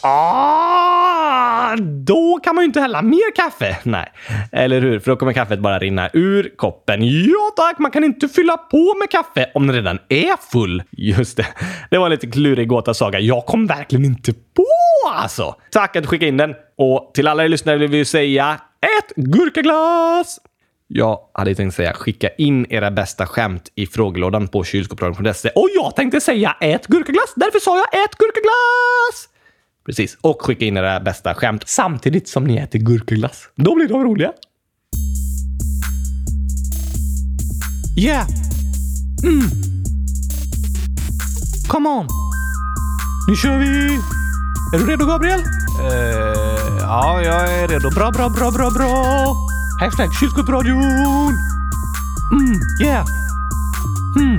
Ah, då kan man ju inte hälla mer kaffe. Nej, eller hur? För då kommer kaffet bara rinna ur koppen. Ja tack, man kan inte fylla på med kaffe om den redan är full. Just det. Det var en lite klurig gåta, Saga. Jag kom verkligen inte på alltså. Tack att du skickade in den. Och till alla er lyssnare vill vi säga ett gurkaglas! Jag hade tänkt säga skicka in era bästa skämt i frågelådan på kylskåpsradion.se. Och jag tänkte säga ät gurkaglass. Därför sa jag ät gurkaglass! Precis. Och skicka in era bästa skämt. Samtidigt som ni äter gurkaglass. Då blir de roliga. Yeah! Mm! Come on! Nu kör vi! Är du redo, Gabriel? Uh, ja, jag är redo. Bra, bra, bra, bra, bra! Hashtag kylskåpsradion! Mm, yeah! Hmm.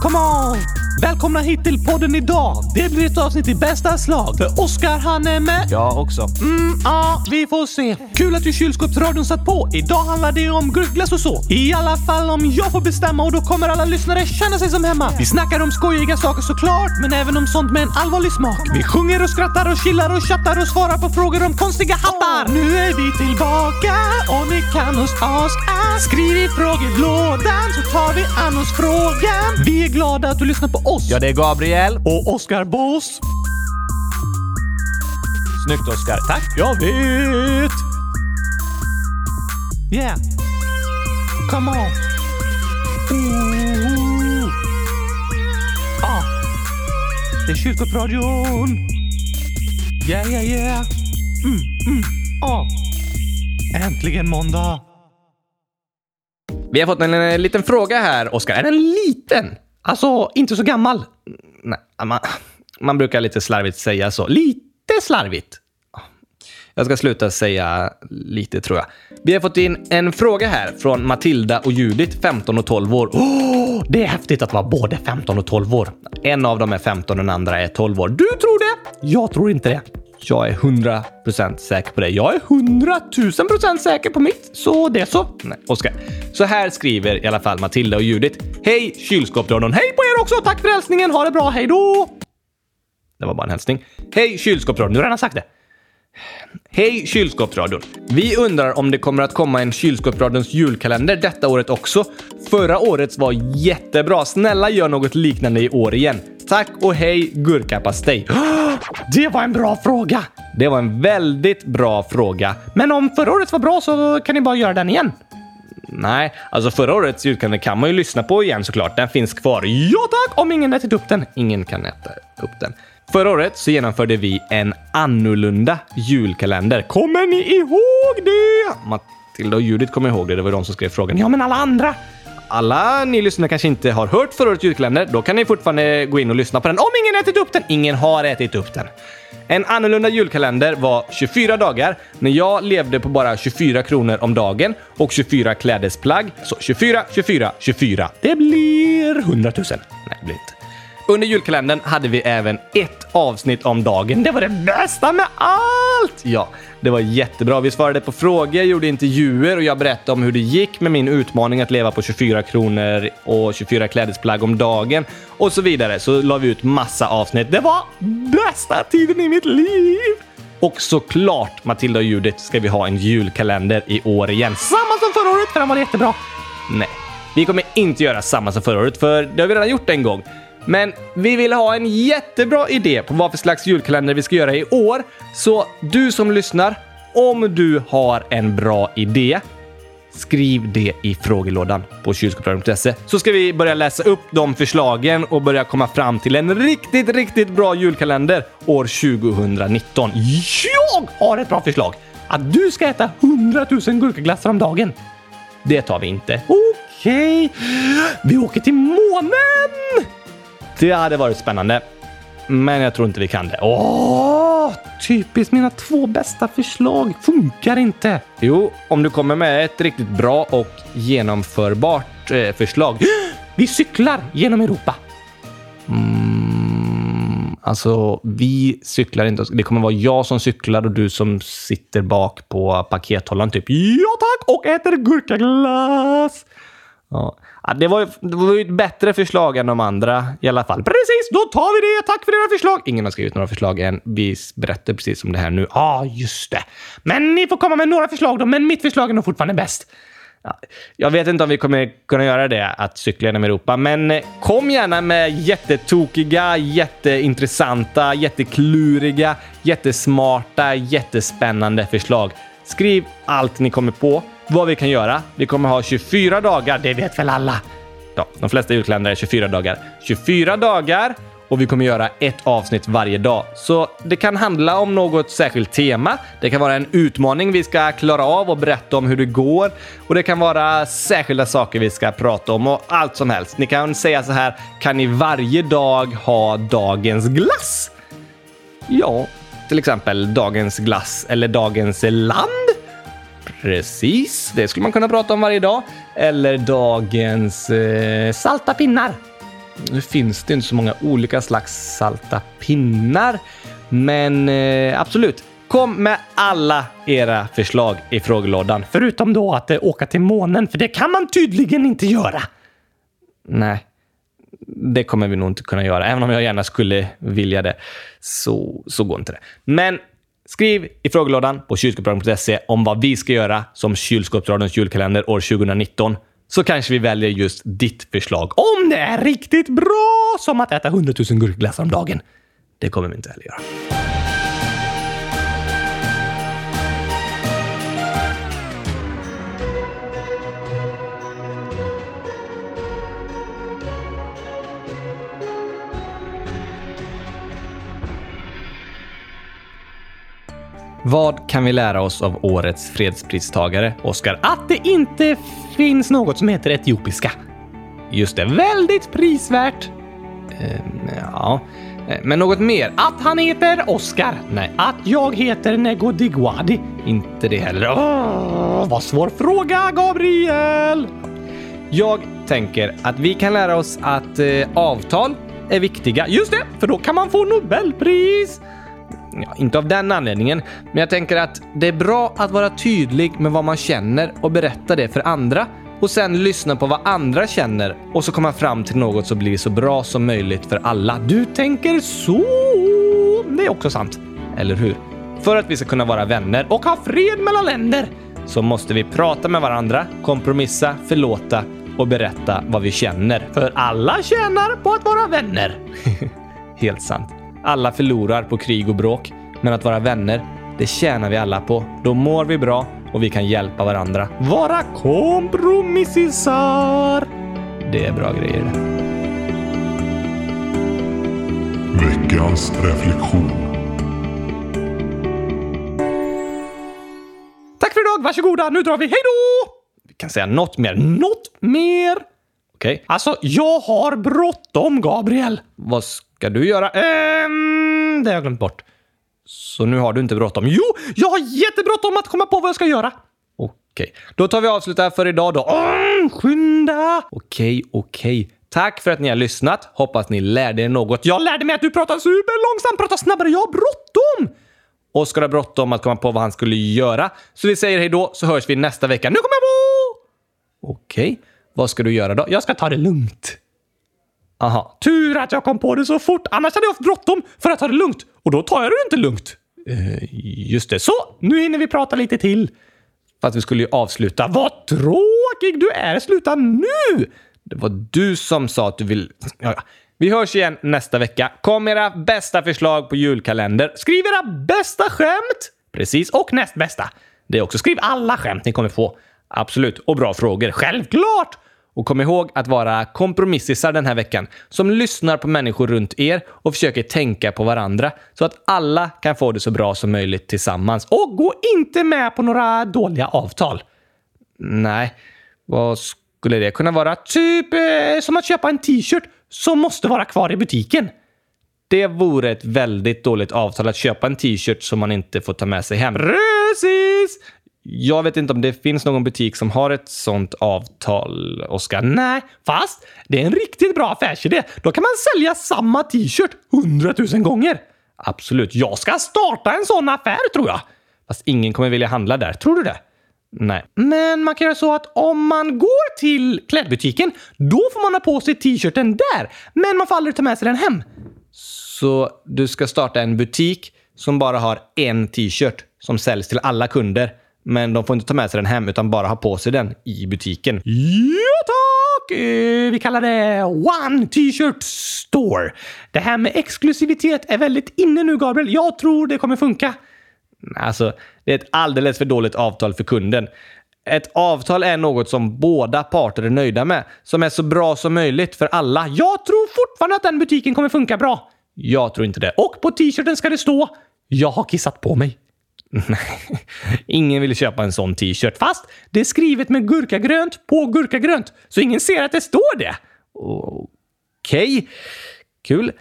Come on! Välkomna hit till podden idag. Det blir ett avsnitt i bästa slag. För Oskar han är med. Jag också. Mm, ja, vi får se. Kul att ju kylskåpsradion satt på. Idag handlar det om gurkglass och så. I alla fall om jag får bestämma och då kommer alla lyssnare känna sig som hemma. Vi snackar om skojiga saker såklart, men även om sånt med en allvarlig smak. Vi sjunger och skrattar och chillar och chattar och svarar på frågor om konstiga hattar. Nu är vi tillbaka och ni kan oss aska. Skriv i frågelådan så tar vi an oss frågan. Vi är glada att du lyssnar på oss. Ja, det är Gabriel. Och Oskar Boss. Snyggt, Oskar. Tack. Jag vet! Yeah! Come on! Ooh. Ah! Det är kyrkopradion! Yeah, yeah, yeah! Mm, mm, ah! Äntligen måndag! Vi har fått en, eh, liten fråga här, Oskar. Är den liten? Alltså, inte så gammal. Nej, man, man brukar lite slarvigt säga så. Lite slarvigt. Jag ska sluta säga lite, tror jag. Vi har fått in en fråga här från Matilda och Judith, 15 och 12 år. Oh, det är häftigt att vara både 15 och 12 år. En av dem är 15 och den andra är 12 år. Du tror det? Jag tror inte det. Jag är 100% säker på det. Jag är 100 000 procent säker på mitt, så det är så. Nej, Oskar. Så här skriver i alla fall Matilda och Judith. Hej kylskåpsradion! Hej på er också! Tack för hälsningen! Ha det bra, hej då! Det var bara en hälsning. Hej kylskåpsradion! Nu har jag redan sagt det. Hej kylskåpsradion! Vi undrar om det kommer att komma en kylskåpsradions julkalender detta året också. Förra årets var jättebra. Snälla gör något liknande i år igen. Tack och hej gurkapastej. Det var en bra fråga! Det var en väldigt bra fråga. Men om förra årets var bra så kan ni bara göra den igen. Nej, alltså förra årets julkalender kan man ju lyssna på igen såklart. Den finns kvar. Ja tack! Om ingen ätit upp den. Ingen kan äta upp den. Förra året så genomförde vi en annorlunda julkalender. Kommer ni ihåg det? Matilda och Judith kommer ihåg det. Det var de som skrev frågan. Ja, men alla andra. alla ni lyssnare kanske inte har hört förra årets julkalender, då kan ni fortfarande gå in och lyssna på den om ingen ätit upp den. Ingen har ätit upp den. En annorlunda julkalender var 24 dagar när jag levde på bara 24 kronor om dagen och 24 klädesplagg. Så 24, 24, 24. Det blir 100 000. Nej, det blir inte. Under julkalendern hade vi även ett avsnitt om dagen. Det var det bästa med allt! Ja, det var jättebra. Vi svarade på frågor, gjorde intervjuer och jag berättade om hur det gick med min utmaning att leva på 24 kronor och 24 klädesplagg om dagen och så vidare. Så la vi ut massa avsnitt. Det var bästa tiden i mitt liv! Och såklart, Matilda och Judith, ska vi ha en julkalender i år igen. Samma som förra året, för den var jättebra. Nej, vi kommer inte göra samma som förra året, för det har vi redan gjort en gång. Men vi vill ha en jättebra idé på vad för slags julkalender vi ska göra i år. Så du som lyssnar, om du har en bra idé, skriv det i frågelådan på kylskåpsradion.se så ska vi börja läsa upp de förslagen och börja komma fram till en riktigt, riktigt bra julkalender år 2019. Jag har ett bra förslag! Att du ska äta 100 000 gurkaglassar om dagen. Det tar vi inte. Okej, vi åker till månen! Det hade varit spännande. Men jag tror inte vi kan det. Åh, typiskt mina två bästa förslag funkar inte. Jo, om du kommer med ett riktigt bra och genomförbart eh, förslag. Vi cyklar genom Europa. Mm, alltså, vi cyklar inte. Det kommer vara jag som cyklar och du som sitter bak på pakethållaren typ. Ja tack! Och äter gurkaglass. Ja. Ja, det, var ju, det var ju ett bättre förslag än de andra i alla fall. Precis, då tar vi det! Tack för era förslag! Ingen har skrivit några förslag än. Vi berättar precis om det här nu. Ja, ah, just det. Men ni får komma med några förslag då, men mitt förslag är nog fortfarande bäst. Ja, jag vet inte om vi kommer kunna göra det, att cykla genom Europa, men eh, kom gärna med jättetokiga, jätteintressanta, jättekluriga, jättesmarta, jättespännande förslag. Skriv allt ni kommer på vad vi kan göra. Vi kommer ha 24 dagar, det vet väl alla? Ja, de flesta julkalendrar är 24 dagar. 24 dagar och vi kommer göra ett avsnitt varje dag. Så det kan handla om något särskilt tema. Det kan vara en utmaning vi ska klara av och berätta om hur det går. Och det kan vara särskilda saker vi ska prata om och allt som helst. Ni kan säga så här, kan ni varje dag ha dagens glass? Ja, till exempel dagens glass eller dagens land. Precis, det skulle man kunna prata om varje dag. Eller dagens eh, salta pinnar. Nu finns det inte så många olika slags salta pinnar, men eh, absolut. Kom med alla era förslag i frågelådan. Förutom då att eh, åka till månen, för det kan man tydligen inte göra. Nej, det kommer vi nog inte kunna göra. Även om jag gärna skulle vilja det, så, så går inte det. Men Skriv i frågelådan på kylskåpsradion.se om vad vi ska göra som kylskåpsradions julkalender år 2019 så kanske vi väljer just ditt förslag. Om det är riktigt bra som att äta 100 000 gurkglassar om dagen. Det kommer vi inte heller göra. Vad kan vi lära oss av årets fredspristagare, Oscar? Att det inte finns något som heter etiopiska. Just det, väldigt prisvärt. Ehm, ja, eh, men något mer? Att han heter Oscar? Nej. Att jag heter Negodigwadi? Inte det heller. Åh, vad svår fråga, Gabriel! Jag tänker att vi kan lära oss att eh, avtal är viktiga. Just det, för då kan man få Nobelpris! Ja, inte av den anledningen, men jag tänker att det är bra att vara tydlig med vad man känner och berätta det för andra och sen lyssna på vad andra känner och så komma fram till något som blir så bra som möjligt för alla. Du tänker så! Det är också sant, eller hur? För att vi ska kunna vara vänner och ha fred mellan länder så måste vi prata med varandra, kompromissa, förlåta och berätta vad vi känner. För alla tjänar på att vara vänner. Helt sant. Alla förlorar på krig och bråk, men att vara vänner, det tjänar vi alla på. Då mår vi bra och vi kan hjälpa varandra. Vara kompromissisar! Det är bra grejer det. Veckans reflektion. Tack för idag, varsågoda, nu drar vi, hej då! Vi kan säga något mer. Något mer? Okej. Alltså, jag har bråttom, Gabriel. Vad ska du göra? Ehm, det har jag glömt bort. Så nu har du inte bråttom? Jo, jag har jättebråttom att komma på vad jag ska göra. Okej. Då tar vi avslut här för idag då. Mm, skynda! Okej, okej. Tack för att ni har lyssnat. Hoppas ni lärde er något. Jag lärde mig att du pratar superlångsamt, pratar snabbare. Jag har bråttom! Oskar har bråttom att komma på vad han skulle göra. Så vi säger hej då, så hörs vi nästa vecka. Nu kommer jag på! Okej. Vad ska du göra då? Jag ska ta det lugnt. Aha. Tur att jag kom på det så fort, annars hade jag haft bråttom för att ta det lugnt. Och då tar jag det inte lugnt. Eh, just det. Så! Nu hinner vi prata lite till. Fast vi skulle ju avsluta. Vad tråkig du är! Sluta nu! Det var du som sa att du vill... Ja, ja. Vi hörs igen nästa vecka. Kom era bästa förslag på julkalender. Skriv era bästa skämt! Precis, och näst bästa. Det är också skriv alla skämt ni kommer på. Absolut, och bra frågor. Självklart! Och kom ihåg att vara kompromissisar den här veckan som lyssnar på människor runt er och försöker tänka på varandra så att alla kan få det så bra som möjligt tillsammans. Och gå inte med på några dåliga avtal. Nej, vad skulle det kunna vara? Typ eh, som att köpa en t-shirt som måste vara kvar i butiken. Det vore ett väldigt dåligt avtal att köpa en t-shirt som man inte får ta med sig hem. Precis! Jag vet inte om det finns någon butik som har ett sånt avtal, Oskar. Nej, fast det är en riktigt bra affärsidé. Då kan man sälja samma t-shirt hundratusen gånger. Absolut. Jag ska starta en sån affär tror jag. Fast ingen kommer vilja handla där. Tror du det? Nej. Men man kan göra så att om man går till klädbutiken, då får man ha på sig t-shirten där. Men man får aldrig ta med sig den hem. Så du ska starta en butik som bara har en t-shirt som säljs till alla kunder. Men de får inte ta med sig den hem utan bara ha på sig den i butiken. Ja tack! Eh, vi kallar det One T-shirt Store. Det här med exklusivitet är väldigt inne nu, Gabriel. Jag tror det kommer funka. Alltså, det är ett alldeles för dåligt avtal för kunden. Ett avtal är något som båda parter är nöjda med, som är så bra som möjligt för alla. Jag tror fortfarande att den butiken kommer funka bra. Jag tror inte det. Och på t-shirten ska det stå “Jag har kissat på mig”. Nej, ingen vill köpa en sån t-shirt. Fast det är skrivet med gurkagrönt på gurkagrönt, så ingen ser att det står det. Okej, kul.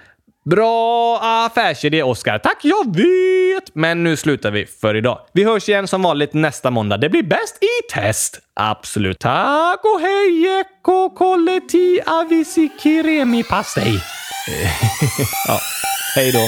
Bra affärsidé, Oskar. Tack, jag vet! Men nu slutar vi för idag. Vi hörs igen som vanligt nästa måndag. Det blir bäst i test. Absolut. Tack och hej, ecco kolleti avisi kiremi pastej. Ja, hej då.